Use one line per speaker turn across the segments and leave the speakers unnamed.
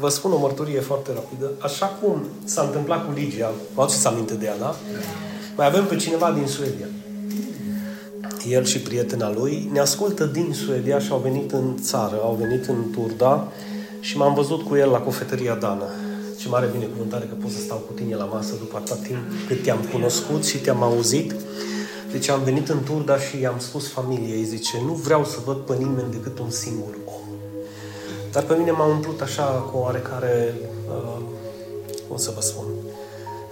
vă spun o mărturie foarte rapidă. Așa cum s-a întâmplat cu Ligia, vă aduceți aminte de ea, da? Mai avem pe cineva din Suedia. El și prietena lui ne ascultă din Suedia și au venit în țară, au venit în Turda și m-am văzut cu el la cofetăria Dana. Ce mare binecuvântare că pot să stau cu tine la masă după atât timp cât te-am cunoscut și te-am auzit. Deci am venit în Turda și i-am spus familiei, zice, nu vreau să văd pe nimeni decât un singur om. Dar pe mine m-a umplut așa cu oarecare, uh, cum să vă spun,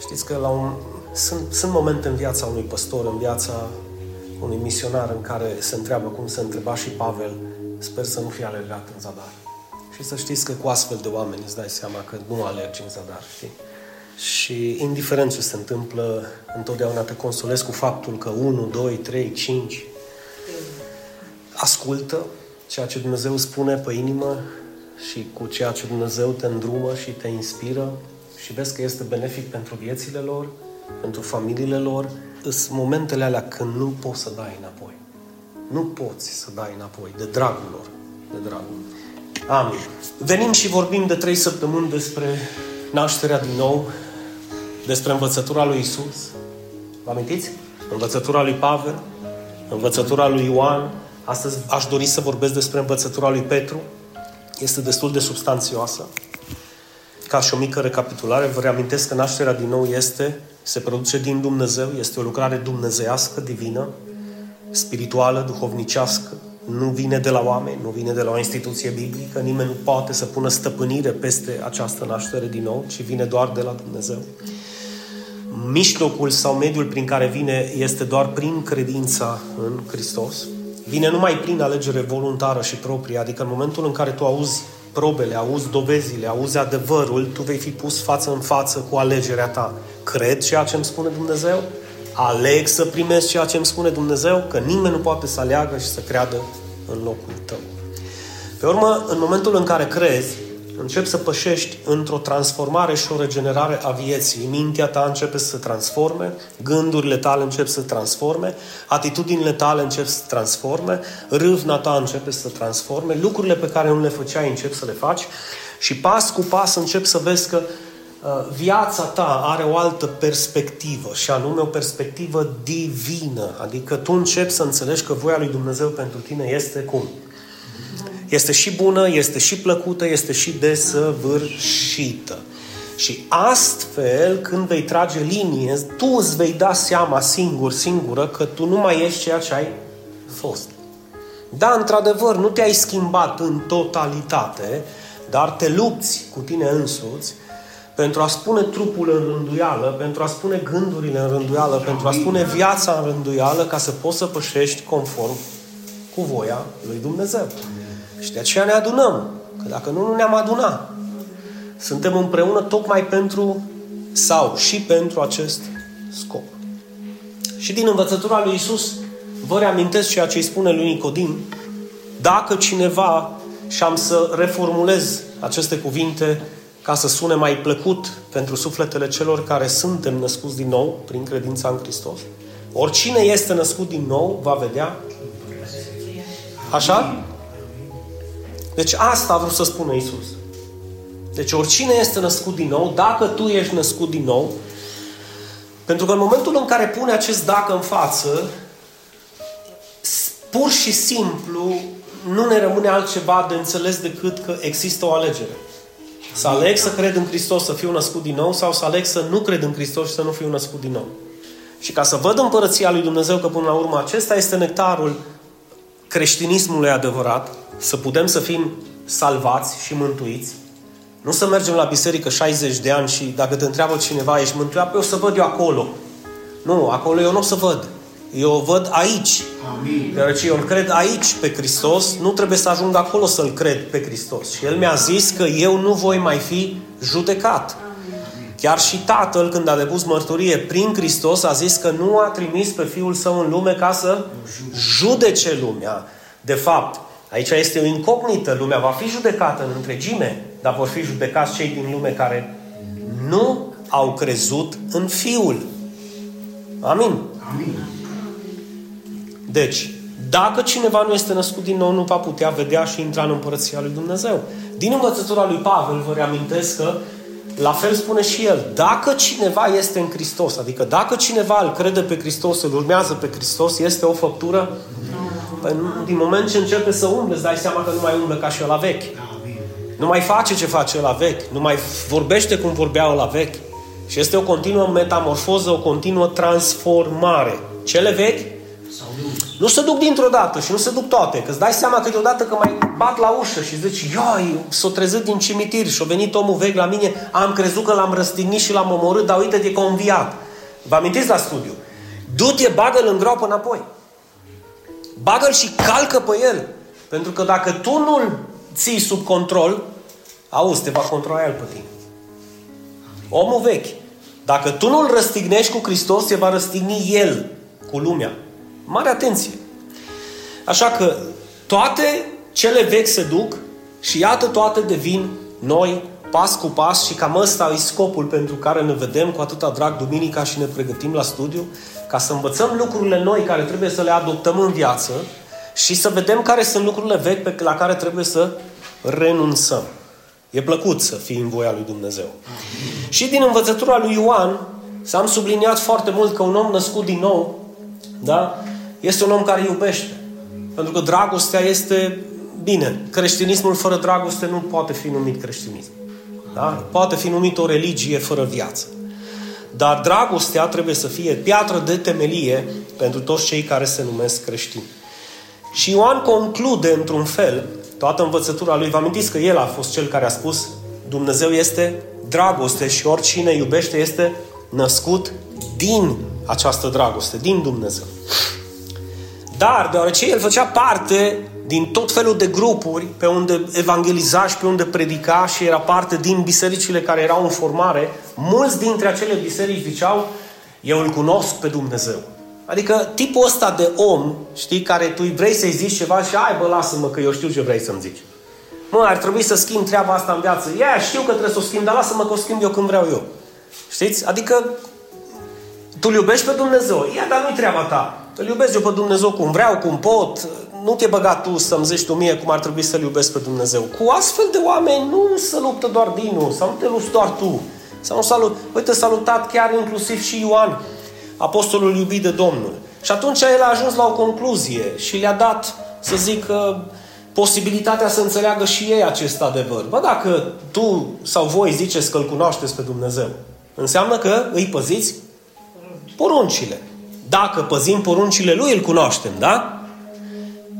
știți că la un, sunt, sunt momente în viața unui păstor, în viața unui misionar în care se întreabă cum se întreba și Pavel, sper să nu fie alergat în zadar. Și să știți că cu astfel de oameni îți dai seama că nu alergi în zadar, știi? Și indiferent ce se întâmplă, întotdeauna te consolezi cu faptul că 1, 2, 3, 5 ascultă ceea ce Dumnezeu spune pe inimă și cu ceea ce Dumnezeu te îndrumă și te inspiră și vezi că este benefic pentru viețile lor, pentru familiile lor, sunt momentele alea când nu poți să dai înapoi. Nu poți să dai înapoi, de dragul lor, de dragul. Amin. Venim și vorbim de trei săptămâni despre nașterea din nou, despre învățătura lui Isus. Vă amintiți? Învățătura lui Pavel, învățătura lui Ioan. Astăzi aș dori să vorbesc despre învățătura lui Petru. Este destul de substanțioasă. Ca și o mică recapitulare, vă reamintesc că nașterea din nou este, se produce din Dumnezeu, este o lucrare dumnezeiască, divină, spirituală, duhovnicească, nu vine de la oameni, nu vine de la o instituție biblică, nimeni nu poate să pună stăpânire peste această naștere din nou, ci vine doar de la Dumnezeu. Mijlocul sau mediul prin care vine este doar prin credința în Hristos. Vine numai prin alegere voluntară și proprie, adică în momentul în care tu auzi probele, auzi dovezile, auzi adevărul, tu vei fi pus față în față cu alegerea ta. Cred ceea ce îmi spune Dumnezeu? Aleg să primesc ceea ce îmi spune Dumnezeu? Că nimeni nu poate să aleagă și să creadă în locul tău. Pe urmă, în momentul în care crezi, începi să pășești într-o transformare și o regenerare a vieții. Mintea ta începe să se transforme, gândurile tale încep să se transforme, atitudinile tale încep să se transforme, râvna ta începe să se transforme, lucrurile pe care nu le făceai încep să le faci și pas cu pas încep să vezi că uh, viața ta are o altă perspectivă și anume o perspectivă divină. Adică tu începi să înțelegi că voia lui Dumnezeu pentru tine este cum? Este și bună, este și plăcută, este și desăvârșită. Și astfel, când vei trage linie, tu îți vei da seama singur, singură, că tu nu mai ești ceea ce ai fost. Da, într-adevăr, nu te-ai schimbat în totalitate, dar te lupți cu tine însuți pentru a spune trupul în rânduială, pentru a spune gândurile în rânduială, pentru a spune viața în rânduială, ca să poți să pășești conform cu voia lui Dumnezeu. Și de aceea ne adunăm. Că dacă nu, nu ne-am adunat. Suntem împreună tocmai pentru sau și pentru acest scop. Și din învățătura lui Isus vă reamintesc ceea ce îi spune lui Nicodim. Dacă cineva, și am să reformulez aceste cuvinte ca să sune mai plăcut pentru sufletele celor care suntem născuți din nou prin credința în Hristos. Oricine este născut din nou va vedea Așa? Deci asta a vrut să spună Isus. Deci oricine este născut din nou, dacă tu ești născut din nou, pentru că în momentul în care pune acest dacă în față, pur și simplu nu ne rămâne altceva de înțeles decât că există o alegere. Să aleg să cred în Hristos, să fiu născut din nou, sau să aleg să nu cred în Hristos și să nu fiu născut din nou. Și ca să văd împărăția lui Dumnezeu, că până la urmă acesta este nectarul creștinismului adevărat, să putem să fim salvați și mântuiți, nu să mergem la biserică 60 de ani și dacă te întreabă cineva, ești mântuit, apoi o să văd eu acolo. Nu, acolo eu nu o să văd. Eu o văd aici. Amin. Deoarece eu îl cred aici pe Hristos, nu trebuie să ajung acolo să-L cred pe Hristos. Și El mi-a zis că eu nu voi mai fi judecat. Chiar și Tatăl, când a depus mărturie prin Hristos, a zis că nu a trimis pe Fiul Său în lume ca să judece lumea. De fapt, aici este o incognită. Lumea va fi judecată în întregime, dar vor fi judecați cei din lume care nu au crezut în Fiul. Amin. Amin. Deci, dacă cineva nu este născut din nou, nu va putea vedea și intra în Împărăția lui Dumnezeu. Din învățătura lui Pavel vă reamintesc că la fel spune și el, dacă cineva este în Hristos, adică dacă cineva îl crede pe Hristos, îl urmează pe Hristos, este o făptură Păi, din moment ce începe să umble, îți dai seama că nu mai umblă ca și la vechi. Nu mai face ce face la vechi. Nu mai vorbește cum vorbea la vechi. Și este o continuă metamorfoză, o continuă transformare. Cele vechi nu se duc dintr-o dată și nu se duc toate. Că îți dai seama câteodată că mai bat la ușă și zici, ioi, s-o trezit din cimitir și a venit omul vechi la mine, am crezut că l-am răstignit și l-am omorât, dar uite-te că a înviat. Vă amintiți la studiu? Du-te, bagă-l în groapă înapoi. Bagă-l și calcă pe el. Pentru că dacă tu nu-l ții sub control, auzi, te va controla el pe tine. Omul vechi. Dacă tu nu-l răstignești cu Hristos, te va răstigni el cu lumea. Mare atenție! Așa că toate cele vechi se duc și iată toate devin noi pas cu pas și cam ăsta e scopul pentru care ne vedem cu atâta drag duminica și ne pregătim la studiu, ca să învățăm lucrurile noi care trebuie să le adoptăm în viață și să vedem care sunt lucrurile vechi pe la care trebuie să renunțăm. E plăcut să fii în voia lui Dumnezeu. Și din învățătura lui Ioan s-am subliniat foarte mult că un om născut din nou, da, este un om care iubește. Pentru că dragostea este bine. Creștinismul fără dragoste nu poate fi numit creștinism. Da? Poate fi numit o religie fără viață. Dar dragostea trebuie să fie piatră de temelie pentru toți cei care se numesc creștini. Și Ioan conclude într-un fel toată învățătura lui. Vă amintiți că el a fost cel care a spus Dumnezeu este dragoste și oricine iubește este născut din această dragoste, din Dumnezeu. Dar, deoarece el făcea parte din tot felul de grupuri pe unde evangeliza și pe unde predica și era parte din bisericile care erau în formare, mulți dintre acele biserici ziceau, eu îl cunosc pe Dumnezeu. Adică tipul ăsta de om, știi, care tu vrei să-i zici ceva și ai, bă, lasă-mă că eu știu ce vrei să-mi zici. Mă, ar trebui să schimb treaba asta în viață. Ia, știu că trebuie să o schimb, dar lasă-mă că o schimb eu când vreau eu. Știți? Adică tu iubești pe Dumnezeu. Ia, dar nu-i treaba ta. Îl iubesc eu pe Dumnezeu cum vreau, cum pot. Nu te băga tu să-mi zici tu mie cum ar trebui să-L iubesc pe Dumnezeu. Cu astfel de oameni nu se luptă doar Dinu, sau nu te lupți doar tu. Sau nu salut. Uite, salutat chiar inclusiv și Ioan, apostolul iubit de Domnul. Și atunci el a ajuns la o concluzie și le-a dat, să zic, posibilitatea să înțeleagă și ei acest adevăr. Bă, dacă tu sau voi ziceți că îl cunoașteți pe Dumnezeu, înseamnă că îi păziți poruncile. Dacă păzim poruncile lui, îl cunoaștem, da?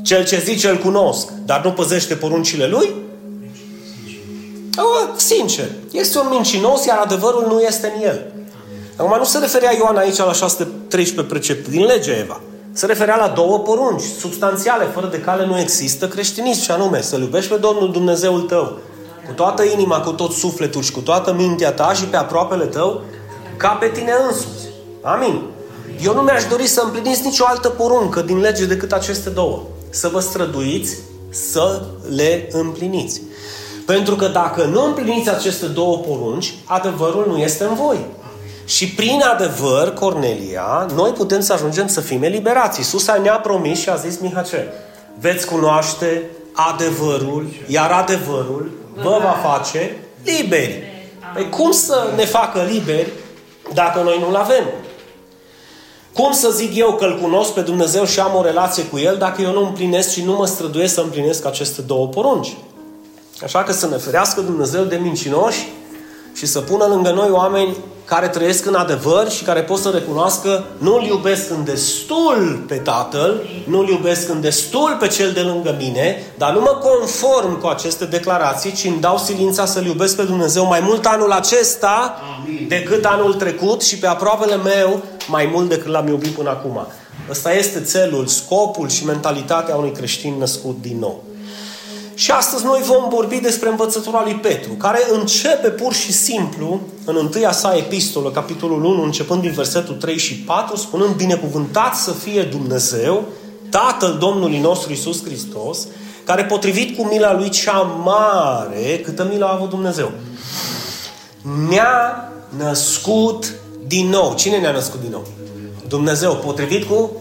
Cel ce zice îl cunosc, dar nu păzește poruncile lui? O, sincer, este un mincinos, iar adevărul nu este în el. Acum nu se referea Ioan aici la 613 precepte din legea Eva. Se referea la două porunci substanțiale, fără de care nu există creștinism, și anume să-L iubești pe Domnul Dumnezeul tău cu toată inima, cu tot sufletul și cu toată mintea ta și pe aproapele tău ca pe tine însuți. Amin. Eu nu mi-aș dori să împliniți nicio altă poruncă din lege decât aceste două. Să vă străduiți să le împliniți. Pentru că dacă nu împliniți aceste două porunci, adevărul nu este în voi. Și prin adevăr, Cornelia, noi putem să ajungem să fim eliberați. Iisus ne-a promis și a zis, Mihace, veți cunoaște adevărul, iar adevărul vă va face liberi. Păi cum să ne facă liberi dacă noi nu-l avem? Cum să zic eu că îl cunosc pe Dumnezeu și am o relație cu El dacă eu nu împlinesc și nu mă străduiesc să împlinesc aceste două porunci? Așa că să ne ferească Dumnezeu de mincinoși și să pună lângă noi oameni care trăiesc în adevăr și care pot să recunoască nu-L iubesc în destul pe Tatăl, nu-L iubesc în destul pe cel de lângă mine, dar nu mă conform cu aceste declarații, ci îmi dau silința să-L iubesc pe Dumnezeu mai mult anul acesta Amin. decât anul trecut și pe aproapele meu mai mult decât l-am iubit până acum. Ăsta este țelul, scopul și mentalitatea unui creștin născut din nou. Și astăzi noi vom vorbi despre învățătura lui Petru, care începe pur și simplu în întâia sa epistolă, capitolul 1, începând din versetul 3 și 4, spunând binecuvântat să fie Dumnezeu, Tatăl Domnului nostru Isus Hristos, care potrivit cu mila Lui cea mare, câtă milă a avut Dumnezeu, ne-a născut din nou. Cine ne-a născut din nou? Dumnezeu, potrivit cu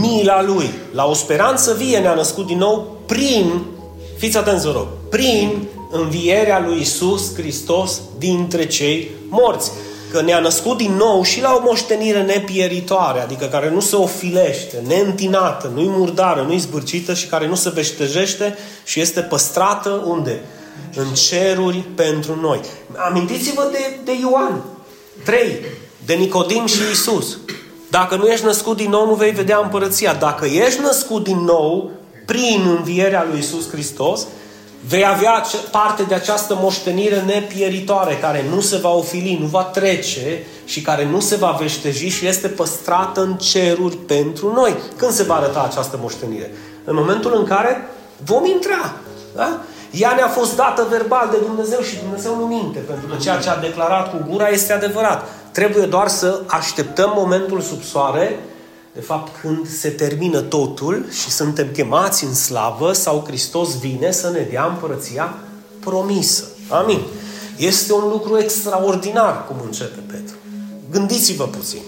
mila Lui. La o speranță vie ne-a născut din nou prin Fiți atenți, vă rog. Prin învierea lui Isus Hristos dintre cei morți. Că ne-a născut din nou și la o moștenire nepieritoare, adică care nu se ofilește, neîntinată, nu-i murdară, nu-i zbârcită și care nu se veștejește și este păstrată unde? În ceruri pentru noi. Amintiți-vă de, de Ioan 3, de Nicodim și Isus. Dacă nu ești născut din nou, nu vei vedea împărăția. Dacă ești născut din nou, prin învierea lui Isus Hristos, vei avea parte de această moștenire nepieritoare, care nu se va ofili, nu va trece și care nu se va veșteji și este păstrată în ceruri pentru noi. Când se va arăta această moștenire? În momentul în care vom intra. Da? Ea ne-a fost dată verbal de Dumnezeu și Dumnezeu nu minte, pentru că ceea ce a declarat cu gura este adevărat. Trebuie doar să așteptăm momentul sub soare, de fapt când se termină totul și suntem chemați în slavă sau Hristos vine să ne dea împărăția promisă. Amin. Este un lucru extraordinar cum începe Petru. Gândiți-vă puțin.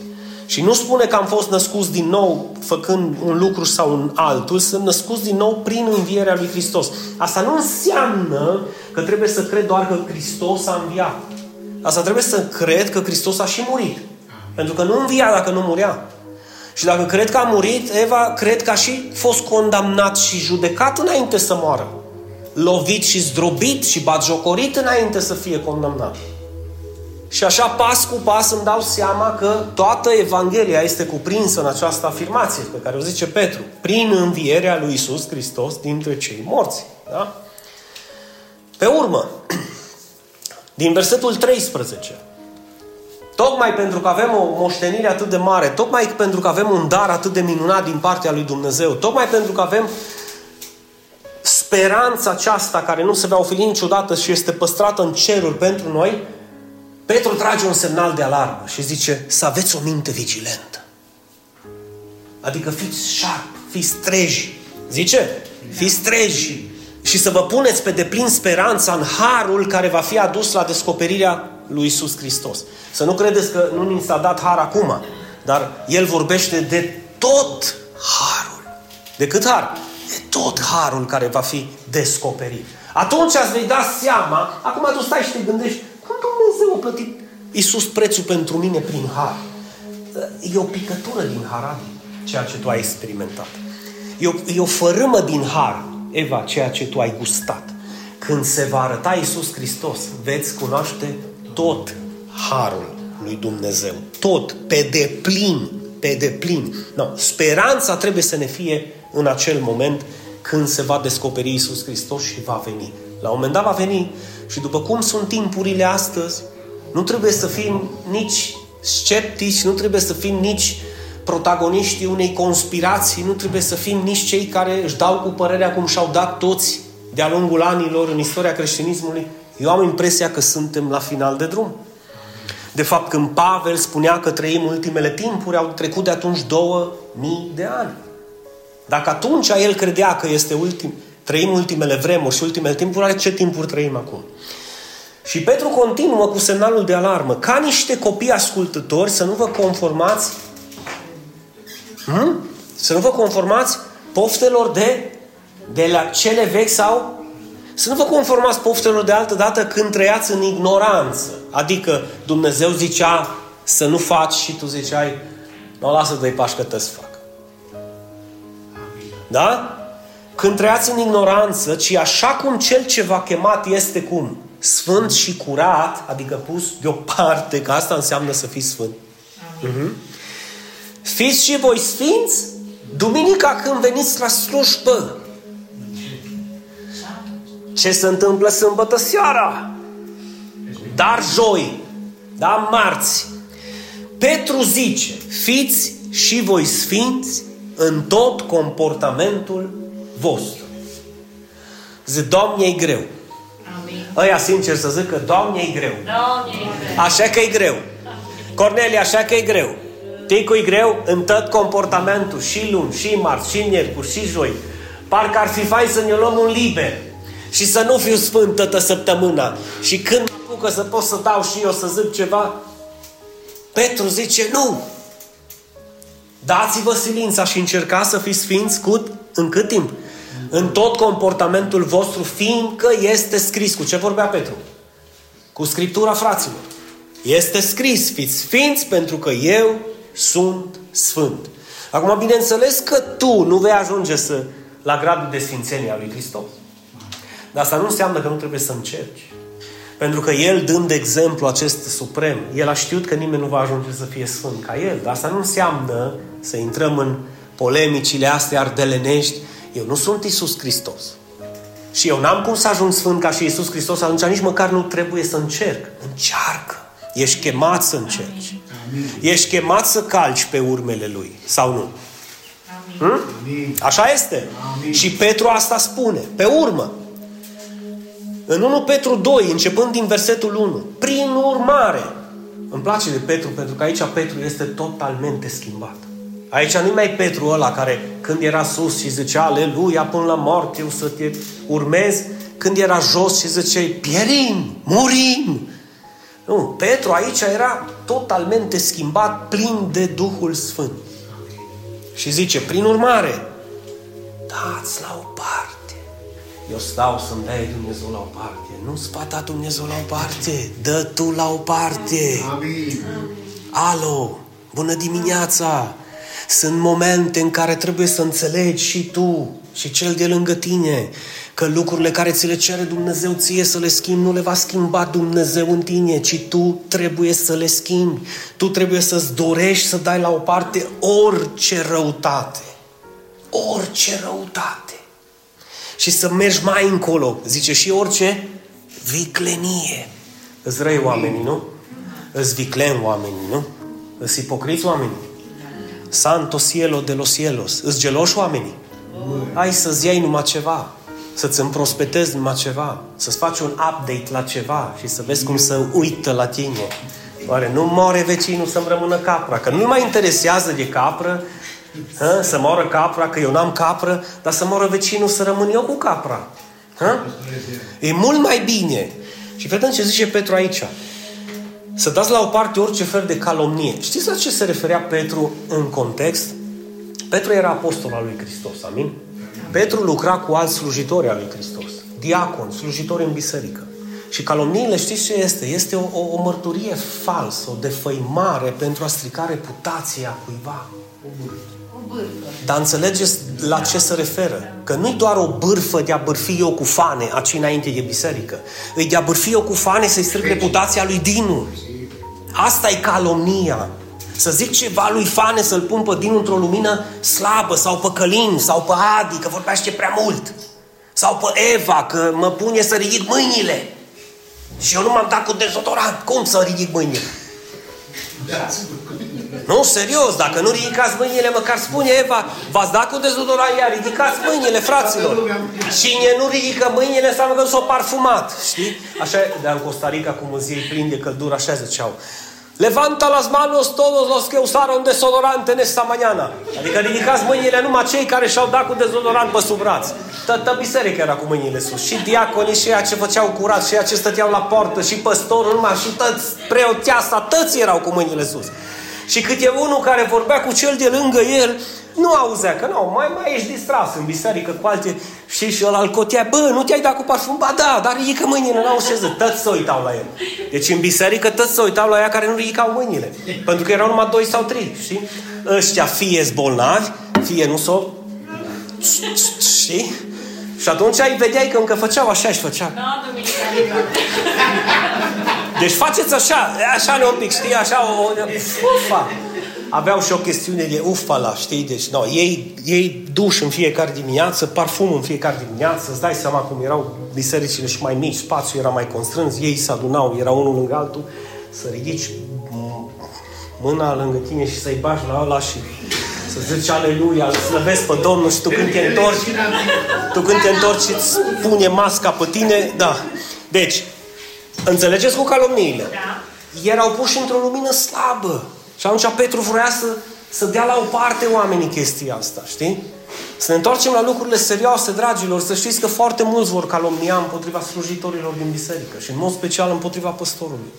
Și nu spune că am fost născuți din nou făcând un lucru sau un altul, sunt născuți din nou prin învierea lui Hristos. Asta nu înseamnă că trebuie să cred doar că Hristos a înviat. Asta trebuie să cred că Hristos a și murit. Pentru că nu învia dacă nu murea. Și dacă cred că a murit, Eva cred că a și fost condamnat și judecat înainte să moară. Lovit și zdrobit și batjocorit înainte să fie condamnat. Și așa, pas cu pas, îmi dau seama că toată Evanghelia este cuprinsă în această afirmație pe care o zice Petru. Prin învierea lui Isus Hristos dintre cei morți. Da? Pe urmă, din versetul 13. Tocmai pentru că avem o moștenire atât de mare, tocmai pentru că avem un dar atât de minunat din partea lui Dumnezeu, tocmai pentru că avem speranța aceasta care nu se va oferi niciodată și este păstrată în cerul pentru noi, Petru trage un semnal de alarmă și zice să aveți o minte vigilentă. Adică fiți sharp, fiți treji. Zice? Fiți treji. Și să vă puneți pe deplin speranța în harul care va fi adus la descoperirea lui Isus Hristos. Să nu credeți că nu ni s-a dat har acum, dar El vorbește de tot harul. De cât har? De tot harul care va fi descoperit. Atunci ați vei da seama, acum tu stai și te gândești, cum Dumnezeu a plătit Iisus prețul pentru mine prin har? E o picătură din har, ceea ce tu ai experimentat. E o, e o fărâmă din har, Eva, ceea ce tu ai gustat. Când se va arăta Iisus Hristos, veți cunoaște tot harul lui Dumnezeu. Tot, pe deplin, pe deplin. No, speranța trebuie să ne fie în acel moment când se va descoperi Iisus Hristos și va veni. La un moment dat va veni și după cum sunt timpurile astăzi, nu trebuie să fim nici sceptici, nu trebuie să fim nici protagoniștii unei conspirații, nu trebuie să fim nici cei care își dau cu părerea cum și-au dat toți de-a lungul anilor în istoria creștinismului. Eu am impresia că suntem la final de drum. De fapt, când Pavel spunea că trăim ultimele timpuri, au trecut de atunci două mii de ani. Dacă atunci el credea că este ultim, trăim ultimele vremuri și ultimele timpuri, ce timpuri trăim acum? Și Petru continuă cu semnalul de alarmă. Ca niște copii ascultători, să nu vă conformați hmm? să nu vă conformați poftelor de, de la cele vechi sau să nu vă conformați poftelor de altă dată când trăiați în ignoranță. Adică Dumnezeu zicea să nu faci și tu ziceai, nu lasă doi pași că să fac. Da? Când trăiați în ignoranță, ci așa cum cel ce v-a chemat este cum? Sfânt și curat, adică pus deoparte, că asta înseamnă să fiți sfânt. Uh-huh. Fiți și voi sfinți duminica când veniți la slujbă. Ce se întâmplă sâmbătă seara? Dar joi, da, marți. Petru zice, fiți și voi sfinți în tot comportamentul vostru. Zic, Doamne, e greu. Amin. Ăia sincer să zic că Doamne, e greu. Doamne, e greu. Așa că e greu. Cornelia, așa că e greu. Ticu e greu în tot comportamentul, și luni, și marți, și miercuri, și joi. Parcă ar fi fain să ne luăm un liber și să nu fiu sfânt toată săptămâna. Și când mă apucă să pot să dau și eu să zic ceva, Petru zice, nu! Dați-vă silința și încercați să fiți sfinți cât, în cât timp? în tot comportamentul vostru, fiindcă este scris. Cu ce vorbea Petru? Cu Scriptura, fraților. Este scris, fiți sfinți pentru că eu sunt sfânt. Acum, bineînțeles că tu nu vei ajunge să, la gradul de sfințenie a lui Hristos. Dar asta nu înseamnă că nu trebuie să încerci. Pentru că El, dând exemplu acest suprem, El a știut că nimeni nu va ajunge să fie sfânt ca El. Dar asta nu înseamnă să intrăm în polemicile astea ardelenești. Eu nu sunt Isus Hristos. Și eu n-am cum să ajung sfânt ca și Isus Hristos, atunci nici măcar nu trebuie să încerc. Încearcă. Ești chemat să încerci. Amin. Ești chemat să calci pe urmele Lui. Sau nu? Amin. Hm? Așa este. Amin. Și Petru asta spune. Pe urmă. În 1 Petru 2, începând din versetul 1. Prin urmare. Îmi place de Petru pentru că aici Petru este totalmente schimbat. Aici nu mai Petru ăla care când era sus și zicea Aleluia până la moarte eu să te urmez, când era jos și zice pierim, murim. Nu, Petru aici era totalmente schimbat, plin de Duhul Sfânt. Și zice, prin urmare, dați la o parte eu stau să-mi dai Dumnezeu la o parte. Nu-ți va da Dumnezeu la o parte. Dă tu la o parte. Amin. Alo, bună dimineața! Sunt momente în care trebuie să înțelegi și tu și cel de lângă tine că lucrurile care ți le cere Dumnezeu ție să le schimbi, nu le va schimba Dumnezeu în tine, ci tu trebuie să le schimbi. Tu trebuie să-ți dorești să dai la o parte orice răutate. Orice răutate și să mergi mai încolo. Zice și orice viclenie. Îți răi oamenii, nu? Îți viclen oamenii, nu? Îți ipocriți oamenii. Santo cielo de los cielos. Îți geloși oamenii. Hai să-ți iei numai ceva. Să-ți împrospetezi numai ceva. Să-ți faci un update la ceva și să vezi cum să uită la tine. Oare nu moare vecinul să-mi rămână capra? Că nu mai interesează de capră Ha? Să moară capra, că eu n-am capră, dar să moară vecinul să rămân eu cu capra. Ha? E mult mai bine. Și vedem ce zice Petru aici. Să dați la o parte orice fel de calomnie. Știți la ce se referea Petru în context? Petru era apostol al lui Hristos, amin? Petru lucra cu alți slujitori al lui Hristos. Diacon, slujitori în biserică. Și calomniile, știți ce este? Este o, o, o mărturie falsă, o defăimare pentru a strica reputația cuiva. Dar înțelegeți la ce se referă? Că nu-i doar o bârfă de a bârfi eu cu fane, aci înainte de biserică. Îi de a bârfi eu cu fane să-i stric reputația lui Dinu. Asta e calomnia. Să zic ceva lui Fane să-l pun pe Dinu într-o lumină slabă, sau pe Călin, sau pe Adi, că vorbește prea mult. Sau pe Eva, că mă pune să ridic mâinile. Și eu nu m-am dat cu dezodorant. Cum să ridic mâinile? Da. Nu, serios, dacă nu ridicați mâinile, măcar spune Eva, v-ați dat cu dezodorant ea, ridicați mâinile, fraților. Cine nu ridică mâinile, înseamnă că s-au parfumat, știi? Așa, de în Costa Rica, cum îți iei plin de căldură, așa ziceau. Levanta las manos todos los que usaron desodorante en esta mañana. Adică ridicați mâinile numai cei care și-au dat cu dezodorant pe sub braț. Tătă biserică era cu mâinile sus. Și diaconii și ea ce făceau curat, și ea ce stăteau la portă, și păstorul numai, și tăți, preoteasa, tăți erau cu mâinile sus. Și câte unul care vorbea cu cel de lângă el, nu auzea, că nu, mai, mai ești distras în biserică cu alte... Și și ăla îl cotea, bă, nu te-ai dat cu parfum? Ba da, dar ridică mâinile, n-au ce zic. Tăți să uitau la el. Deci în biserică tăți să uitau la ea care nu ridicau mâinile. Pentru că erau numai doi sau trei, știi? Ăștia fie bolnavi, fie nu s-o... Știi? Și atunci ai vedeai că încă făceau așa și făcea. Da, deci faceți așa, așa ne un pic, știi, așa o... Ufa! Aveau și o chestiune de ufala, știi? Deci, no, ei, ei duș în fiecare dimineață, parfum în fiecare dimineață, îți dai seama cum erau bisericile și mai mici, spațiul era mai constrâns, ei se adunau, era unul lângă altul, să ridici mâna lângă tine și să-i bagi la ăla și să zici aleluia, îl slăvesc pe Domnul și tu când te întorci, tu când te întorci îți pune masca pe tine, da. Deci, înțelegeți cu calomniile? Da. Erau puși într-o lumină slabă. Și atunci Petru vrea să, să dea la o parte oamenii chestia asta, știi? Să ne întoarcem la lucrurile serioase, dragilor, să știți că foarte mulți vor calomnia împotriva slujitorilor din biserică și în mod special împotriva păstorului.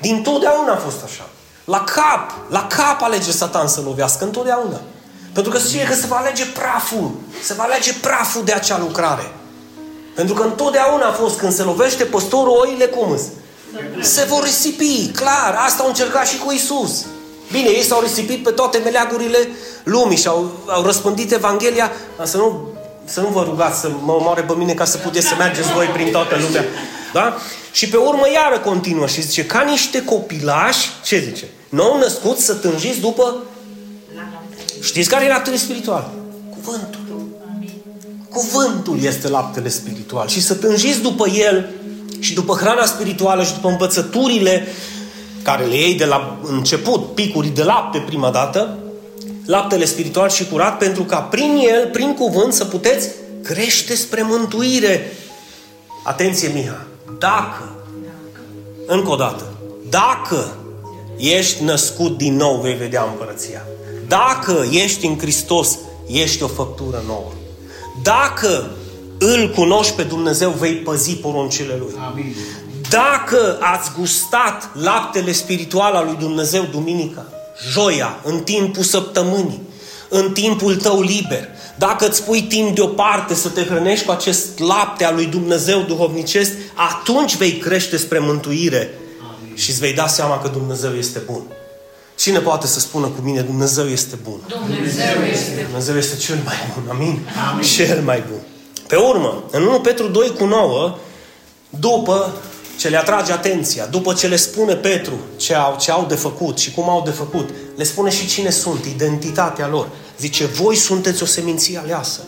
Din totdeauna a fost așa. La cap, la cap alege Satan să lovească întotdeauna. Pentru că știe că se va alege praful. Se va alege praful de acea lucrare. Pentru că întotdeauna a fost când se lovește păstorul, oile cum îs? Se vor risipi, clar. Asta au încercat și cu Isus. Bine, ei s-au risipit pe toate meleagurile lumii și au, au răspândit Evanghelia, să nu, să nu vă rugați să mă omoare pe mine ca să puteți să mergeți voi prin toată lumea. Da? Și pe urmă iară continuă și zice, ca niște copilași, ce zice? Nou născuți să tânjiți după... Știți care e laptele spiritual? Cuvântul. Cuvântul este laptele spiritual. Și să tânjiți după el și după hrana spirituală și după învățăturile care le iei de la început, picuri de lapte prima dată, laptele spiritual și curat, pentru ca prin el, prin cuvânt, să puteți crește spre mântuire. Atenție, Miha! Dacă, încă o dată, dacă ești născut din nou, vei vedea împărăția. Dacă ești în Hristos, ești o făptură nouă. Dacă îl cunoști pe Dumnezeu, vei păzi poruncile Lui. Amin. Dacă ați gustat laptele spiritual al lui Dumnezeu duminica, joia, în timpul săptămânii, în timpul tău liber, dacă îți pui timp deoparte să te hrănești cu acest lapte al lui Dumnezeu duhovnicesc, atunci vei crește spre mântuire Amin. și îți vei da seama că Dumnezeu este bun. Cine poate să spună cu mine, Dumnezeu este bun?
Dumnezeu este,
Dumnezeu este cel mai bun. Amin? Amin. Cel mai bun. Pe urmă, în 1 Petru 2 cu 9, după ce le atrage atenția, după ce le spune Petru ce au, ce au de făcut și cum au de făcut, le spune și cine sunt, identitatea lor. Zice, voi sunteți o seminție aleasă.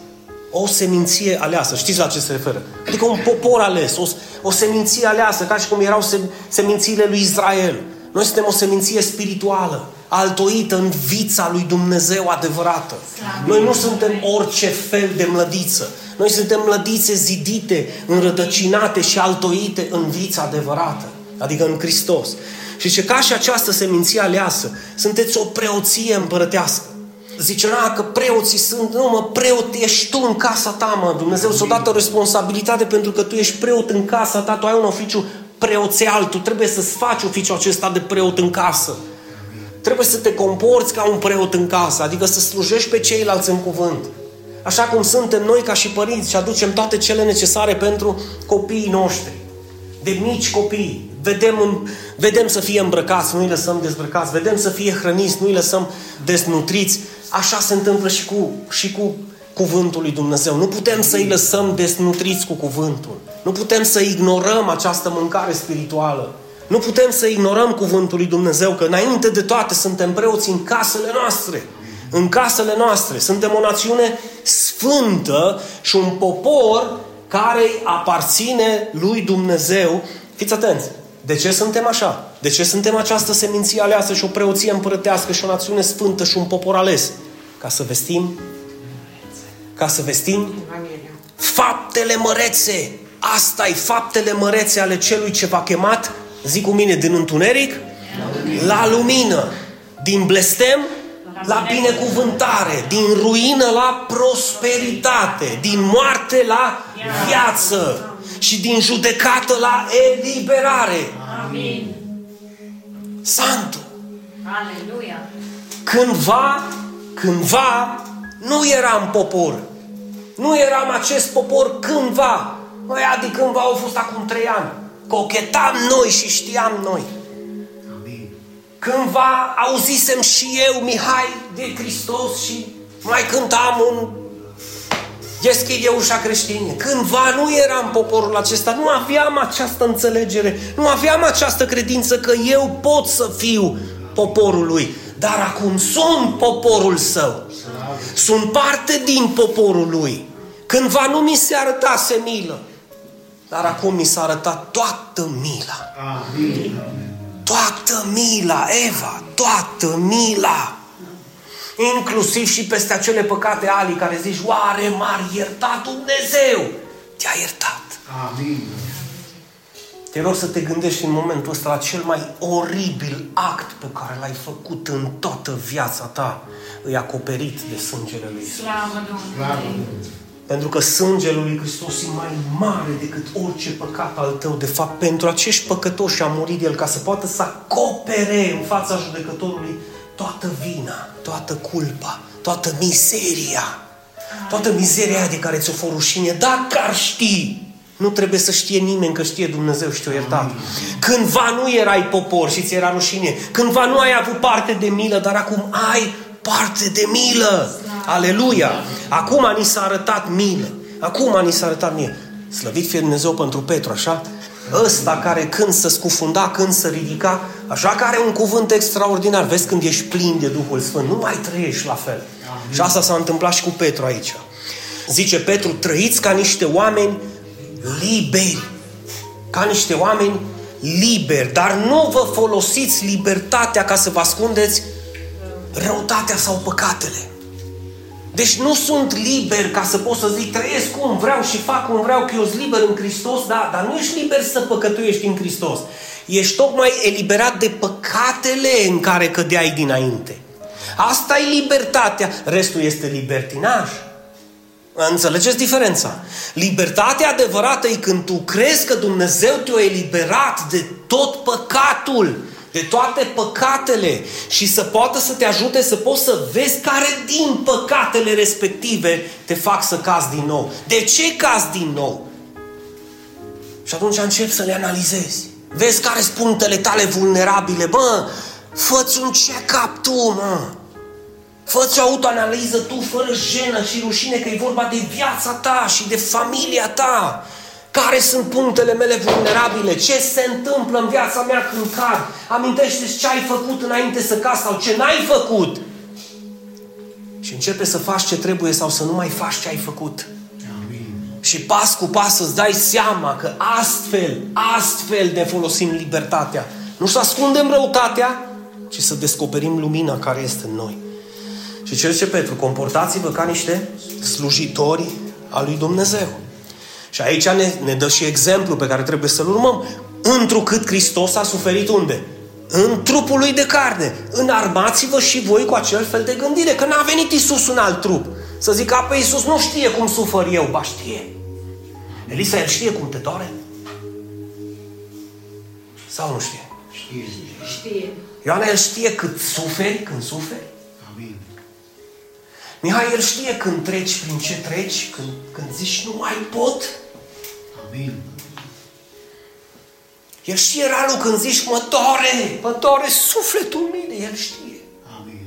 O seminție aleasă. Știți la ce se referă? Adică un popor ales, o, o seminție aleasă, ca și cum erau sem, semințiile lui Israel. Noi suntem o seminție spirituală, altoită în vița lui Dumnezeu adevărată. Noi nu suntem orice fel de mlădiță. Noi suntem mlădițe zidite, înrădăcinate și altoite în vița adevărată, adică în Hristos. Și ce ca și această seminție aleasă, sunteți o preoție împărătească. Zice, na, că preoții sunt, nu mă, preot ești tu în casa ta, mă. Dumnezeu ți-a dat o responsabilitate pentru că tu ești preot în casa ta, tu ai un oficiu preoțeal, tu trebuie să-ți faci oficiul acesta de preot în casă. Trebuie să te comporți ca un preot în casă, adică să slujești pe ceilalți în cuvânt. Așa cum suntem noi ca și părinți și aducem toate cele necesare pentru copiii noștri. De mici copii. Vedem, vedem să fie îmbrăcați, nu îi lăsăm dezbrăcați. Vedem să fie hrăniți, nu îi lăsăm desnutriți. Așa se întâmplă și cu, și cu cuvântul lui Dumnezeu. Nu putem să îi lăsăm desnutriți cu cuvântul. Nu putem să ignorăm această mâncare spirituală. Nu putem să ignorăm cuvântul lui Dumnezeu, că înainte de toate suntem preoți în casele noastre în casele noastre. Suntem o națiune sfântă și un popor care aparține lui Dumnezeu. Fiți atenți! De ce suntem așa? De ce suntem această seminție aleasă și o preoție împărătească și o națiune sfântă și un popor ales? Ca să vestim ca să vestim faptele mărețe. Asta e faptele mărețe ale celui ce v-a chemat, zic cu mine, din întuneric la lumină, din blestem la binecuvântare, din ruină la prosperitate, din moarte la viață și din judecată la eliberare. Amin. Santu. Aleluia. Cândva, cândva, nu eram popor. Nu eram acest popor cândva. Noi, adică cândva au fost acum trei ani. Cochetam noi și știam noi. Cândva auzisem și eu, Mihai, de Hristos și mai cântam un Deschide ușa creștine. Cândva nu eram poporul acesta, nu aveam această înțelegere, nu aveam această credință că eu pot să fiu poporul lui. Dar acum sunt poporul său. Sunt parte din poporul lui. Cândva nu mi se arătase milă, dar acum mi s-a arătat toată mila. Amin toată mila, Eva, toată mila. Inclusiv și peste acele păcate ali care zici, oare m-ar ierta Dumnezeu? Te-a iertat. Amin. Te rog să te gândești în momentul ăsta la cel mai oribil act pe care l-ai făcut în toată viața ta. Îi acoperit de sângele lui Isus. Slavă Domnului! Pentru că sângele lui Hristos e mai mare decât orice păcat al tău. De fapt, pentru acești păcătoși a murit El ca să poată să acopere în fața judecătorului toată vina, toată culpa, toată mizeria, toată mizeria aia de care ți-o fă rușine, dacă ar ști, nu trebuie să știe nimeni că știe Dumnezeu și te-o iertat. Cândva nu erai popor și ți era rușine. Cândva nu ai avut parte de milă, dar acum ai parte de milă. Aleluia! Acum ni s-a arătat milă. Acum ni s-a arătat milă. Slăvit fie Dumnezeu pentru Petru, așa? Ăsta care când să scufunda, când să ridica, așa că are un cuvânt extraordinar. Vezi când ești plin de Duhul Sfânt, nu mai trăiești la fel. Amin. Și asta s-a întâmplat și cu Petru aici. Zice Petru, trăiți ca niște oameni liberi. Ca niște oameni liberi. Dar nu vă folosiți libertatea ca să vă ascundeți răutatea sau păcatele. Deci nu sunt liber ca să pot să zic trăiesc cum vreau și fac cum vreau că eu sunt liber în Hristos, da, dar nu ești liber să păcătuiești în Hristos. Ești tocmai eliberat de păcatele în care cădeai dinainte. Asta e libertatea, restul este libertinaj. Înțelegeți diferența? Libertatea adevărată e când tu crezi că Dumnezeu te-a eliberat de tot păcatul de toate păcatele și să poată să te ajute să poți să vezi care din păcatele respective te fac să cazi din nou. De ce cazi din nou? Și atunci începi să le analizezi. Vezi care sunt punctele tale vulnerabile. Bă, fă-ți un check-up tu, mă. Fă-ți o autoanaliză tu fără jenă și rușine că e vorba de viața ta și de familia ta. Care sunt punctele mele vulnerabile? Ce se întâmplă în viața mea când cad? Amintește-ți ce ai făcut înainte să cazi sau ce n-ai făcut. Și începe să faci ce trebuie sau să nu mai faci ce ai făcut. Amin. Și pas cu pas să-ți dai seama că astfel, astfel ne folosim libertatea. Nu să ascundem răutatea, ci să descoperim lumina care este în noi. Și ce zice Petru? Comportați-vă ca niște slujitori al lui Dumnezeu. Și aici ne, ne dă și exemplu pe care trebuie să-l urmăm. Întrucât Hristos a suferit unde? În trupul lui de carne. Înarmați-vă și voi cu acel fel de gândire. Că n-a venit Isus în alt trup. Să zic, pe Isus nu știe cum sufăr eu. Ba știe. Elisa, el știe cum te doare? Sau nu știe?
Știe. Știe.
Ioana, el știe cât suferi când suferi? Amin. Mihai, el știe când treci prin ce treci, când, când zici nu mai pot. Amin. El știe ralul când zici mă dore, mă dore sufletul mine, el știe. Amin.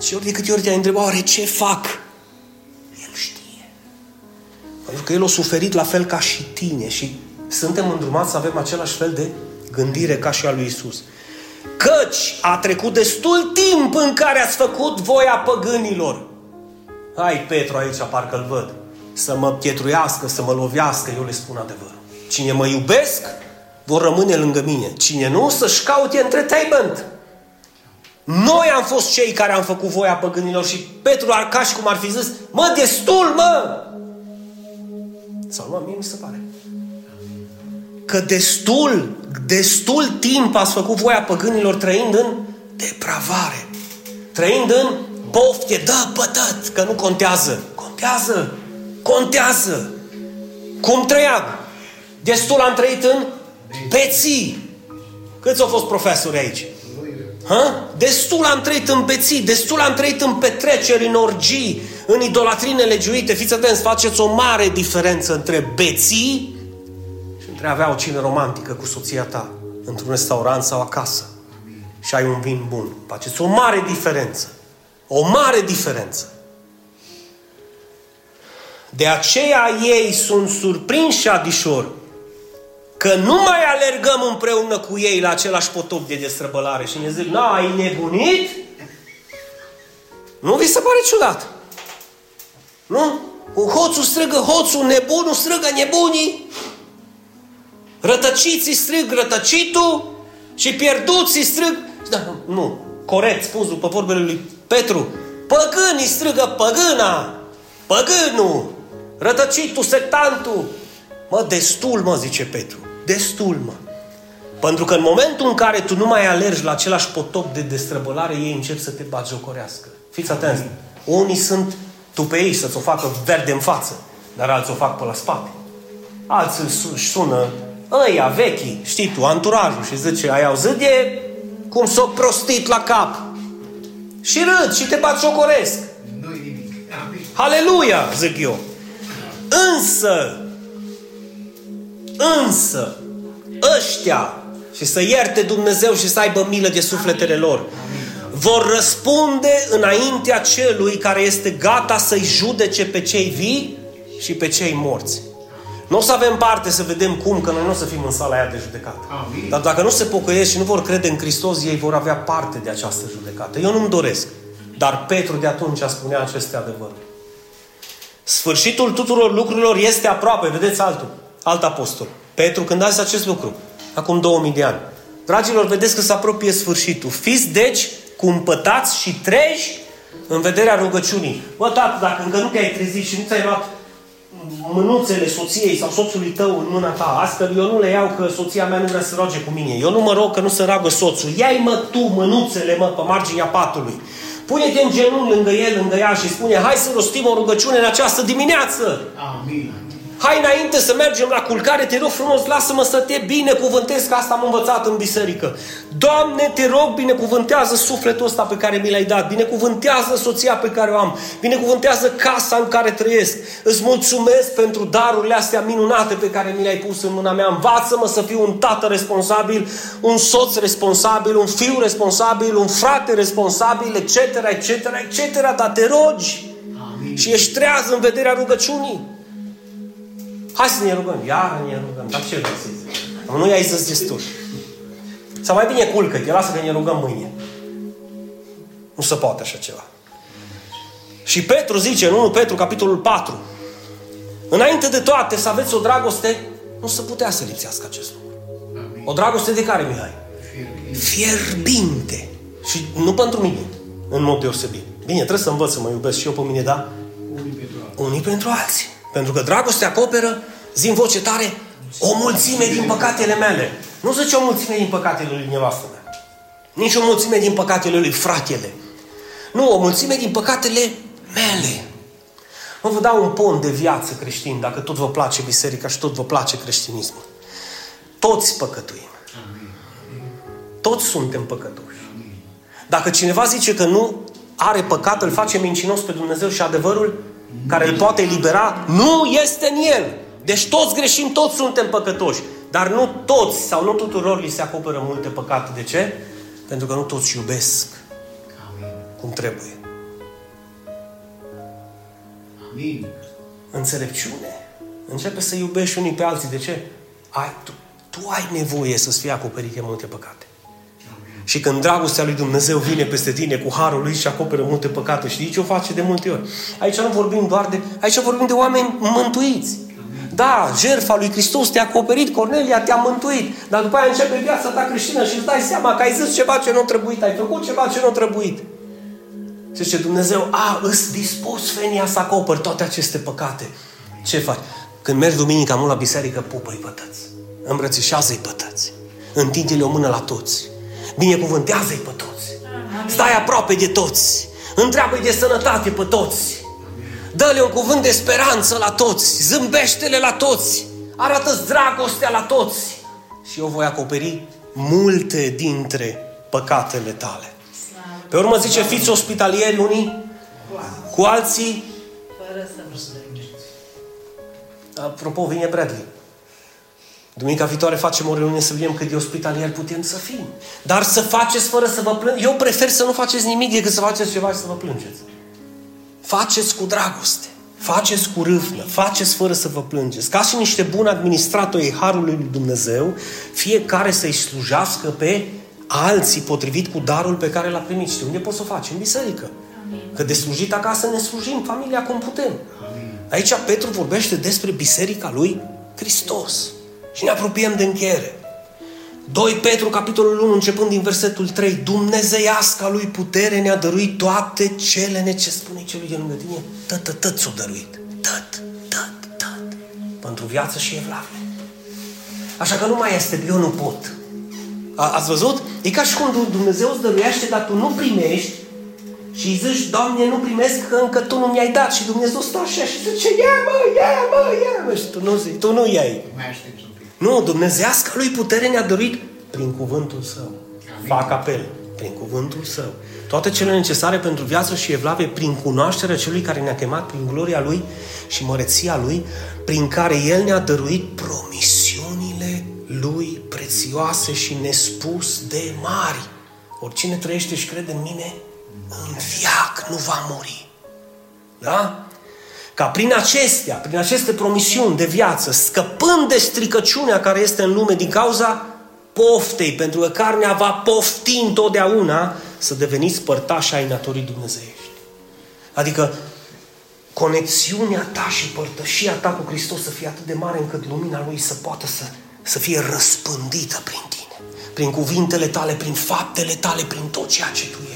Și ori de câte ori te-ai întrebat, oare ce fac? El știe. Pentru că el a suferit la fel ca și tine și suntem îndrumați să avem același fel de gândire ca și a lui Isus. Căci a trecut destul timp în care ați făcut voia păgânilor. Hai, Petru, aici parcă-l văd. Să mă pietruiască, să mă lovească, eu le spun adevărul. Cine mă iubesc, vor rămâne lângă mine. Cine nu, să-și caute entertainment. Noi am fost cei care am făcut voia păgânilor și Petru, ca și cum ar fi zis, mă, destul, mă! Sau nu, mie mi se pare că destul, destul timp ați făcut voia păgânilor trăind în depravare. Trăind în pofte, dă pătăt, că nu contează. Contează, contează. Cum trăiam? Destul am trăit în beții. Câți au fost profesori aici? Ha? Destul am trăit în beții, destul am trăit în petreceri, în orgii, în idolatrii nelegiuite. Fiți atenți, faceți o mare diferență între beții între avea o cină romantică cu soția ta într-un restaurant sau acasă și ai un vin bun. Faceți o mare diferență. O mare diferență. De aceea ei sunt surprinși adișor că nu mai alergăm împreună cu ei la același potop de destrăbălare și ne zic, na, ai nebunit? Nu vi se pare ciudat? Nu? Un hoțul strigă hoțul, nebunul strigă nebunii. Rătăciții strâng rătăcitul și pierduții strâng... Da, nu, corect spus după vorbele lui Petru. Păgânii strigă păgâna, păgânul, rătăcitul, sectantul. Mă, destul, mă, zice Petru, destul, mă. Pentru că în momentul în care tu nu mai alergi la același potop de destrăbălare, ei încep să te bagiocorească. Fiți atenți. Unii sunt tu pe ei să-ți o facă verde în față, dar alții o fac pe la spate. Alții își sună ăia vechi, știi tu, anturajul și zice, ai auzit de cum s-o prostit la cap? Și râd și te bat șocoresc.
Nu-i nimic. Amin.
Aleluia, zic eu. Însă, însă, ăștia, și să ierte Dumnezeu și să aibă milă de sufletele lor, vor răspunde înaintea celui care este gata să-i judece pe cei vii și pe cei morți. Nu o să avem parte să vedem cum, că noi nu o să fim în sala aia de judecată.
Amin.
Dar dacă nu se pocăiesc și nu vor crede în Hristos, ei vor avea parte de această judecată. Eu nu-mi doresc. Dar Petru de atunci spunea aceste adevăruri. Sfârșitul tuturor lucrurilor este aproape. Vedeți altul, alt apostol. Petru când a zis acest lucru, acum 2000 de ani. Dragilor, vedeți că se apropie sfârșitul. Fiți deci cumpătați și treji în vederea rugăciunii. Bă, tată, dacă încă nu te-ai trezit și nu ți-ai luat mânuțele soției sau soțului tău în mâna ta, astfel eu nu le iau că soția mea nu vrea să roage cu mine. Eu nu mă rog că nu se roagă soțul. Ia-i mă tu mânuțele mă pe marginea patului. Pune-te în genunchi lângă el, lângă ea și spune, hai să rostim o rugăciune în această dimineață.
Amin.
Hai înainte să mergem la culcare, te rog frumos, lasă-mă să te binecuvântez, că asta am învățat în biserică. Doamne, te rog, binecuvântează sufletul ăsta pe care mi l-ai dat, binecuvântează soția pe care o am, binecuvântează casa în care trăiesc. Îți mulțumesc pentru darurile astea minunate pe care mi le-ai pus în mâna mea. Învață-mă să fiu un tată responsabil, un soț responsabil, un fiu responsabil, un frate responsabil, etc., etc., etc., dar te rogi
Amin.
și ești treaz în vederea rugăciunii. Hai să ne rugăm. Iar ne rugăm. Dar ce vrei să zic? Nu i-ai zis destul. Sau mai bine culcă-te, lasă că ne rugăm mâine. Nu se poate așa ceva. Și Petru zice, în 1 Petru, capitolul 4, înainte de toate să aveți o dragoste, nu se putea să lipsească acest lucru.
Amin.
O dragoste de care, Mihai?
Fierbinte.
Fierbinte. Și nu pentru mine, în mod deosebit. Bine, trebuie să învăț să mă iubesc și eu pe mine, da?
Unii pentru alții.
unii pentru alții. Pentru că dragostea acoperă, zi în voce tare, o mulțime din păcatele mele. Nu zice o mulțime din păcatele lui nevastă mea. Nici o mulțime din păcatele lui fratele. Nu, o mulțime din păcatele mele. Mă vă dau un pont de viață creștin, dacă tot vă place biserica și tot vă place creștinismul. Toți păcătuim. Toți suntem păcătoși. Dacă cineva zice că nu are păcat, îl face mincinos pe Dumnezeu și adevărul care îl poate elibera, nu este în el. Deci toți greșim, toți suntem păcătoși. Dar nu toți sau nu tuturor li se acoperă multe păcate. De ce? Pentru că nu toți iubesc
Amin.
cum trebuie.
Amin.
Înțelepciune. Începe să iubești unii pe alții. De ce? Ai, tu, tu ai nevoie să-ți fie acoperite multe păcate. Și când dragostea lui Dumnezeu vine peste tine cu harul lui și acoperă multe păcate, știi ce o face de multe ori? Aici nu vorbim doar de... Aici vorbim de oameni mântuiți. Da, jertfa lui Hristos te-a acoperit, Cornelia te-a mântuit, dar după aia începe viața ta creștină și îți dai seama că ai zis ceva ce nu a trebuit, ai făcut ceva ce nu a trebuit. Și zice Dumnezeu, a, îți dispus Fenia să acopăr toate aceste păcate. Ce faci? Când mergi duminica mult la biserică, pupă-i pătăți. Îmbrățișează-i pătăți. Întinde-le o mână la toți. Binecuvântează-i pe toți. Stai aproape de toți. Întreabă-i de sănătate pe toți. Dă-le un cuvânt de speranță la toți. Zâmbește-le la toți. Arată-ți dragostea la toți. Și eu voi acoperi multe dintre păcatele tale. Pe urmă zice, fiți ospitalieri unii cu alții.
Fără să vă strângeți.
Apropo, vine Bradley. Duminica viitoare facem o reuniune să vedem cât de ospitalieri putem să fim. Dar să faceți fără să vă plângeți. Eu prefer să nu faceți nimic decât să faceți ceva și să vă plângeți. Faceți cu dragoste. Faceți cu râvnă. Faceți fără să vă plângeți. Ca și niște buni administratori ai Harului lui Dumnezeu, fiecare să-i slujească pe alții potrivit cu darul pe care l-a primit. Știi unde poți să o faci? În biserică. Că de slujit acasă ne slujim familia cum putem. Aici Petru vorbește despre biserica lui Hristos. Și ne apropiem de încheiere. 2 Petru, capitolul 1, începând din versetul 3. Dumnezeiasca lui putere ne-a dăruit toate cele necesare. Spune celui de lângă tine, tăt, tăt, tăt s-o dăruit. Tăt, tăt, tăt. Pentru viață și evlavie. Așa că nu mai este, eu nu pot. A, ați văzut? E ca și cum Dumnezeu îți dăruiește, dar tu nu primești și îi zici, Doamne, nu primesc că încă Tu nu mi-ai dat. Și Dumnezeu stă așa și zice, ia mă, ia mă, ia mă. Și tu nu, zici, tu nu iei.
Mai aștepți un pic.
Nu, Dumnezească lui putere ne-a dorit prin cuvântul Său.
Amin.
Fac apel. Prin cuvântul Său. Toate cele necesare pentru viață și evlavie prin cunoașterea Celui care ne-a chemat, prin gloria Lui și măreția Lui, prin care El ne-a dăruit promisiunile Lui prețioase și nespus de mari. Oricine trăiește și crede în mine, în viac nu va muri. Da? Ca prin acestea, prin aceste promisiuni de viață, scăpând de stricăciunea care este în lume din cauza poftei, pentru că carnea va pofti întotdeauna să deveniți părtași ai naturii dumnezeiești. Adică conexiunea ta și părtășia ta cu Hristos să fie atât de mare încât lumina Lui să poată să, să fie răspândită prin tine. Prin cuvintele tale, prin faptele tale, prin tot ceea ce tu ești.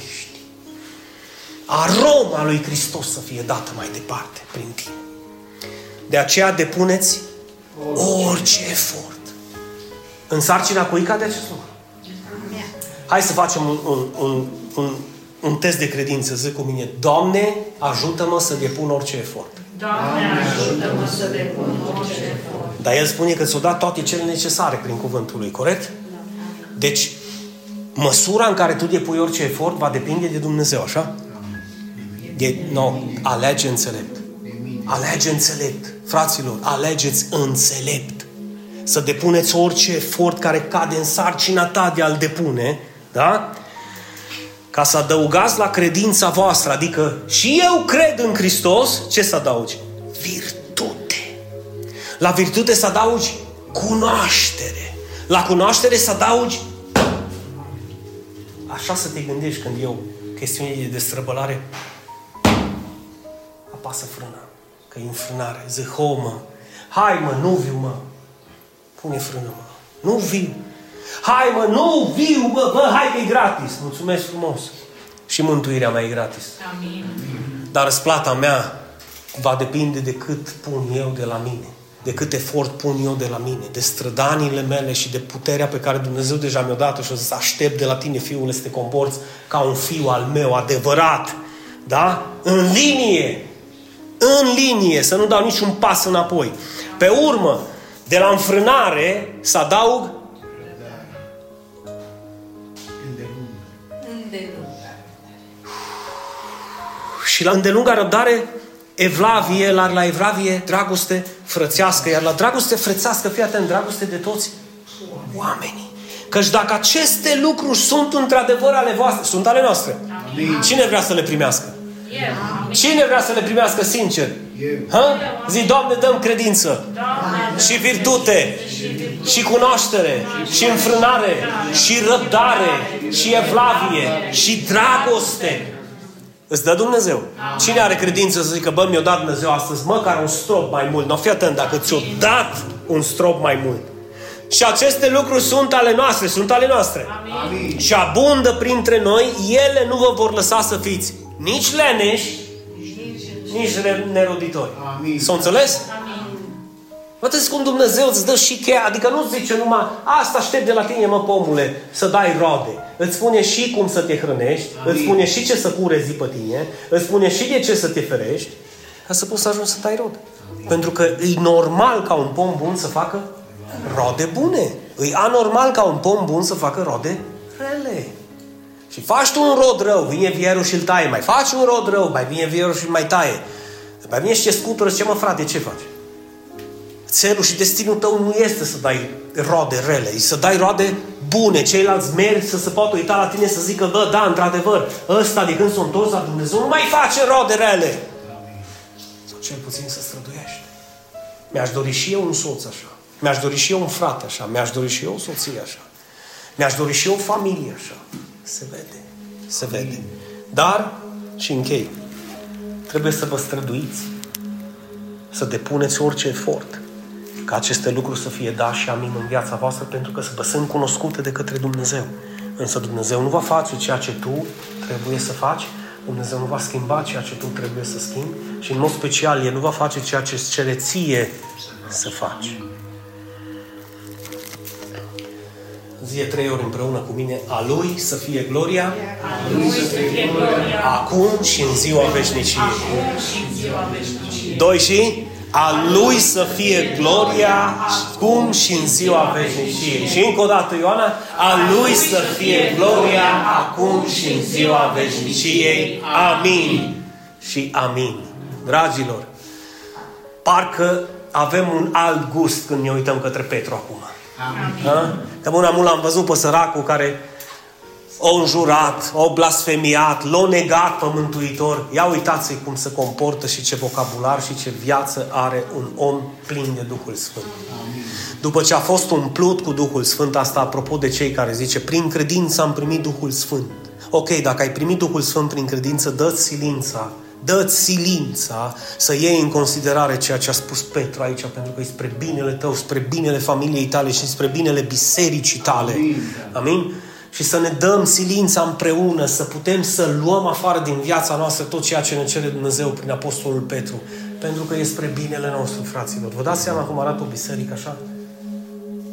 Aroma lui Hristos să fie dată mai departe prin tine. De aceea depuneți orice efort. În sarcina cui cade acest lucru? Hai să facem un, un, un, un, un test de credință, zic cu mine. Doamne, ajută-mă să depun orice efort.
Doamne, ajută-mă să depun orice efort.
Dar El spune că ți-o dat toate cele necesare prin cuvântul Lui, corect? Deci, măsura în care tu depui orice efort va depinde de Dumnezeu, așa? De, no, alege înțelept. Alege înțelept. Fraților, alegeți înțelept. Să depuneți orice efort care cade în sarcina ta de a-l depune, da? Ca să adăugați la credința voastră, adică și eu cred în Hristos, ce să adaugi? Virtute. La virtute să adaugi cunoaștere. La cunoaștere să adaugi așa să te gândești când eu chestiune de destrăbălare apasă frâna. Că e înfrânare. Zic, ho, mă. Hai, mă, nu viu, mă. Pune frână, mă. Nu viu. Hai, mă, nu viu, bă, bă, hai că e gratis. Mulțumesc frumos. Și mântuirea mea e gratis.
Amin.
Dar răsplata mea va depinde de cât pun eu de la mine, de cât efort pun eu de la mine, de strădanile mele și de puterea pe care Dumnezeu deja mi-a dat-o și o să aștept de la tine, fiule, să te comporți ca un fiu al meu, adevărat, da? În linie, în linie, să nu dau niciun pas înapoi. Pe urmă, de la înfrânare să adaug
Îndelung.
și la îndelunga răbdare evlavie, la, la evlavie dragoste frățească, iar la dragoste frățească, fii atent, dragoste de toți oamenii. Căci dacă aceste lucruri sunt într-adevăr ale voastre, sunt ale noastre,
Amin.
cine vrea să le primească?
Eu. Amin.
Cine vrea să le primească sincer?
Eu.
Ha? Zi, Doamne, dăm credință
Doamne,
și virtute și cunoaștere și înfrânare și răbdare și evlavie și dragoste. Îți dă Dumnezeu. Cine are credință să zică, bă, mi-a dat Dumnezeu astăzi măcar un strop mai mult. Nu, fii atent, dacă ți-a dat un strop mai mult. Și aceste lucruri sunt ale noastre, sunt ale noastre.
Amin.
Și abundă printre noi, ele nu vă vor lăsa să fiți nici leneși, nici ne- neroditori.
Amin.
S-o înțeles?
Amin.
Vedeți cum Dumnezeu îți dă și cheia, adică nu zice numai asta aștept de la tine, mă, pomule, să dai roade. Îți spune și cum să te hrănești,
Amin.
îți spune și ce să curezi pe tine, îți spune și de ce să te ferești, ca să poți să ajungi să dai rod. Pentru că e normal ca un pom bun să facă rode bune. E anormal ca un pom bun să facă rode rele. Și faci tu un rod rău, vine vierul și îl taie. Mai faci un rod rău, mai vine vierul și îl mai taie. Mai vine și ce scutură și ce mă frate, ce faci? Țelul și destinul tău nu este să dai roade rele, e să dai roade bune. Ceilalți merg să se poată uita la tine să zică, bă, da, într-adevăr, ăsta de când s-a întors la Dumnezeu nu mai face roade rele. Sau cel puțin să străduiește. Mi-aș dori și eu un soț așa. Mi-aș dori și eu un frate așa. Mi-aș dori și eu o soție așa. Mi-aș dori și eu o familie așa. Se vede. Se vede. Dar, și închei, trebuie să vă străduiți să depuneți orice efort ca aceste lucruri să fie da și amin în viața voastră pentru că vă sunt cunoscute de către Dumnezeu. Însă Dumnezeu nu va face ceea ce tu trebuie să faci, Dumnezeu nu va schimba ceea ce tu trebuie să schimbi și în mod special El nu va face ceea ce îți cere ție să faci. Zie trei ori împreună cu mine, a Lui să fie gloria,
Lui să fie gloria
acum și în ziua veșniciei.
acum și în ziua veșniciei.
Doi și A Lui să fie gloria cum și în ziua veșniciei. Și încă o dată, Ioana, a Lui să fie gloria acum și în ziua veșniciei. Amin. Și amin. Dragilor, parcă avem un alt gust când ne uităm către Petru acum. Amin. Că mult mult am văzut pe săracul care o înjurat, o blasfemiat, l-o negat pe Mântuitor. Ia uitați cum se comportă și ce vocabular și ce viață are un om plin de Duhul Sfânt. După ce a fost umplut cu Duhul Sfânt, asta apropo de cei care zice, prin credință am primit Duhul Sfânt. Ok, dacă ai primit Duhul Sfânt prin credință, dă-ți silința, dă-ți silința să iei în considerare ceea ce a spus Petru aici, pentru că e spre binele tău, spre binele familiei tale și spre binele bisericii tale. Amin? Amin? și să ne dăm silința împreună, să putem să luăm afară din viața noastră tot ceea ce ne cere Dumnezeu prin Apostolul Petru. Pentru că e spre binele nostru, fraților. Vă dați seama cum arată o biserică așa?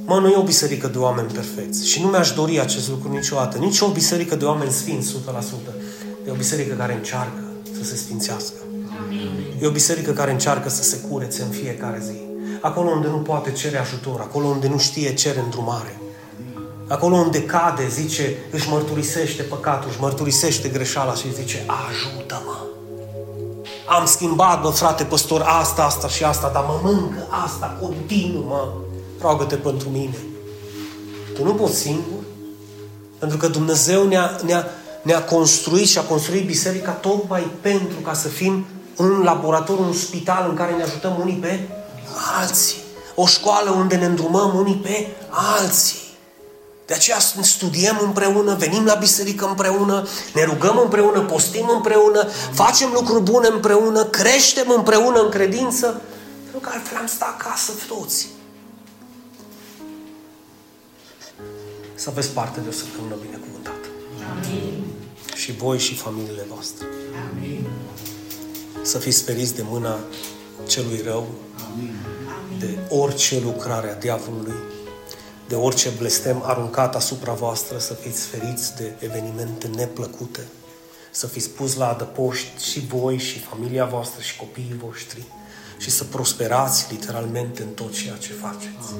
Mă, nu e o biserică de oameni perfecți. Și nu mi-aș dori acest lucru niciodată. Nici o biserică de oameni sfinți, 100%. E o biserică care încearcă să se sfințească. E o biserică care încearcă să se curețe în fiecare zi. Acolo unde nu poate cere ajutor, acolo unde nu știe cere îndrumare. Acolo unde cade, zice, își mărturisește păcatul, își mărturisește greșeala și zice, ajută-mă. Am schimbat, bă, frate păstor, asta, asta și asta, dar mă mâncă asta continuu, mă. Roagă-te pentru mine. Tu nu poți singur. Pentru că Dumnezeu ne-a, ne-a, ne-a construit și a construit biserica tocmai pentru ca să fim un laborator, un spital în care ne ajutăm unii pe alții. O școală unde ne îndrumăm unii pe alții. De aceea studiem împreună, venim la biserică împreună, ne rugăm împreună, postim împreună, facem lucruri bune împreună, creștem împreună în credință, pentru că altfel am stat acasă toți. Să aveți parte de o săptămână binecuvântată. Amin. Și voi și familiile voastre. Amin. Să fiți feriți de mâna celui rău, Amin. de orice lucrare a diavolului, de orice blestem aruncat asupra voastră, să fiți feriți de evenimente neplăcute, să fiți pus la adăpoști și voi și familia voastră și copiii voștri și să prosperați literalmente în tot ceea ce faceți.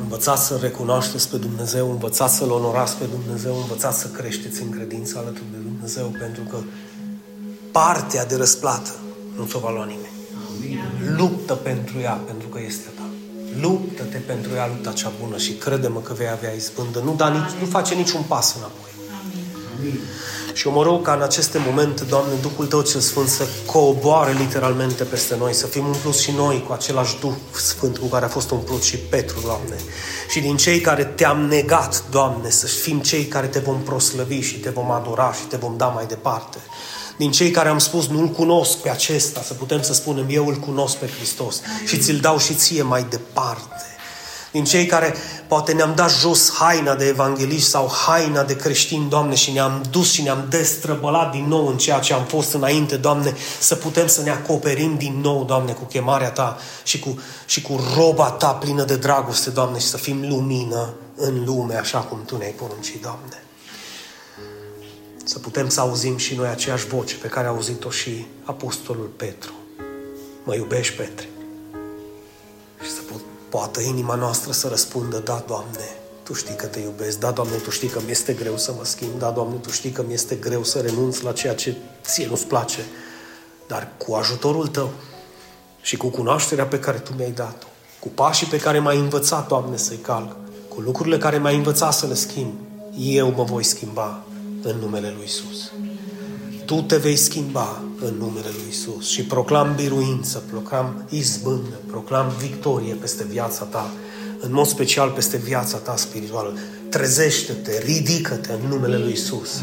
Învățați să recunoașteți pe Dumnezeu, învățați să-L onorați pe Dumnezeu, învățați să creșteți în credință alături de Dumnezeu, pentru că partea de răsplată nu ți-o va lua nimeni. Luptă pentru ea, pentru că este ta. Luptă-te pentru ea lupta cea bună și crede-mă că vei avea izbândă. Nu, da nici, nu face niciun pas înapoi. Amin. Și eu mă rog ca în aceste momente, Doamne, Duhul Tău cel Sfânt să coboare literalmente peste noi, să fim umpluți și noi cu același Duh Sfânt cu care a fost umplut și Petru, Doamne. Și din cei care te-am negat, Doamne, să fim cei care te vom proslăvi și te vom adora și te vom da mai departe din cei care am spus nu-L cunosc pe acesta, să putem să spunem eu îl cunosc pe Hristos și ți-l dau și ție mai departe. Din cei care poate ne-am dat jos haina de evangeliști sau haina de creștini, Doamne, și ne-am dus și ne-am destrăbălat din nou în ceea ce am fost înainte, Doamne, să putem să ne acoperim din nou, Doamne, cu chemarea Ta și cu, și cu roba Ta plină de dragoste, Doamne, și să fim lumină în lume, așa cum Tu ne-ai poruncit, Doamne să putem să auzim și noi aceeași voce pe care a auzit-o și Apostolul Petru. Mă iubești, Petre? Și să po- poată inima noastră să răspundă, da, Doamne, Tu știi că te iubesc, da, Doamne, Tu știi că mi este greu să mă schimb, da, Doamne, Tu știi că mi este greu să renunț la ceea ce ție nu-ți place, dar cu ajutorul Tău și cu cunoașterea pe care Tu mi-ai dat-o, cu pașii pe care m-ai învățat, Doamne, să-i calc, cu lucrurile care m-ai învățat să le schimb, eu mă voi schimba în numele Lui Isus. Tu te vei schimba în numele Lui Isus și proclam biruință, proclam izbândă, proclam victorie peste viața ta, în mod special peste viața ta spirituală. Trezește-te, ridică-te în numele Lui Isus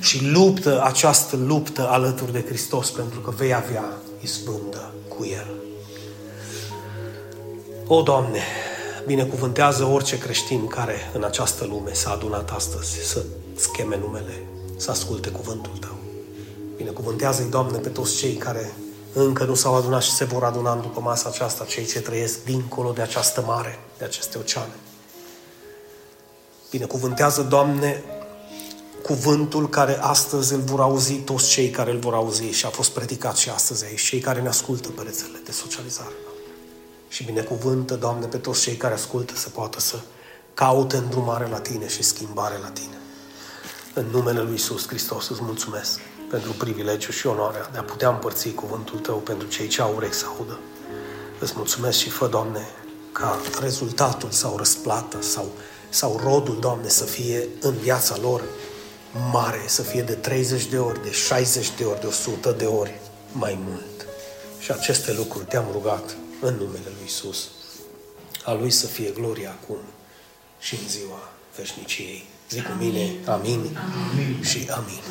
și luptă această luptă alături de Hristos pentru că vei avea izbândă cu El. O, Doamne, binecuvântează orice creștin care în această lume s-a adunat astăzi să scheme numele, să asculte cuvântul Tău. Binecuvântează-i, Doamne, pe toți cei care încă nu s-au adunat și se vor aduna după masa aceasta, cei ce trăiesc dincolo de această mare, de aceste oceane. Binecuvântează, Doamne, cuvântul care astăzi îl vor auzi toți cei care îl vor auzi și a fost predicat și astăzi aici, cei care ne ascultă pe rețele de socializare. Și binecuvântă, Doamne, pe toți cei care ascultă să poată să caute îndrumare la Tine și schimbare la Tine. În numele Lui Iisus Hristos îți mulțumesc pentru privilegiul și onoarea de a putea împărți cuvântul Tău pentru cei ce au urechi să audă. Îți mulțumesc și fă, Doamne, ca rezultatul sau răsplata sau, sau rodul, Doamne, să fie în viața lor mare, să fie de 30 de ori, de 60 de ori, de 100 de ori mai mult. Și aceste lucruri te-am rugat în numele Lui Isus. A Lui să fie gloria acum și în ziua veșniciei. Zic cu mine, amin, amin. și amin.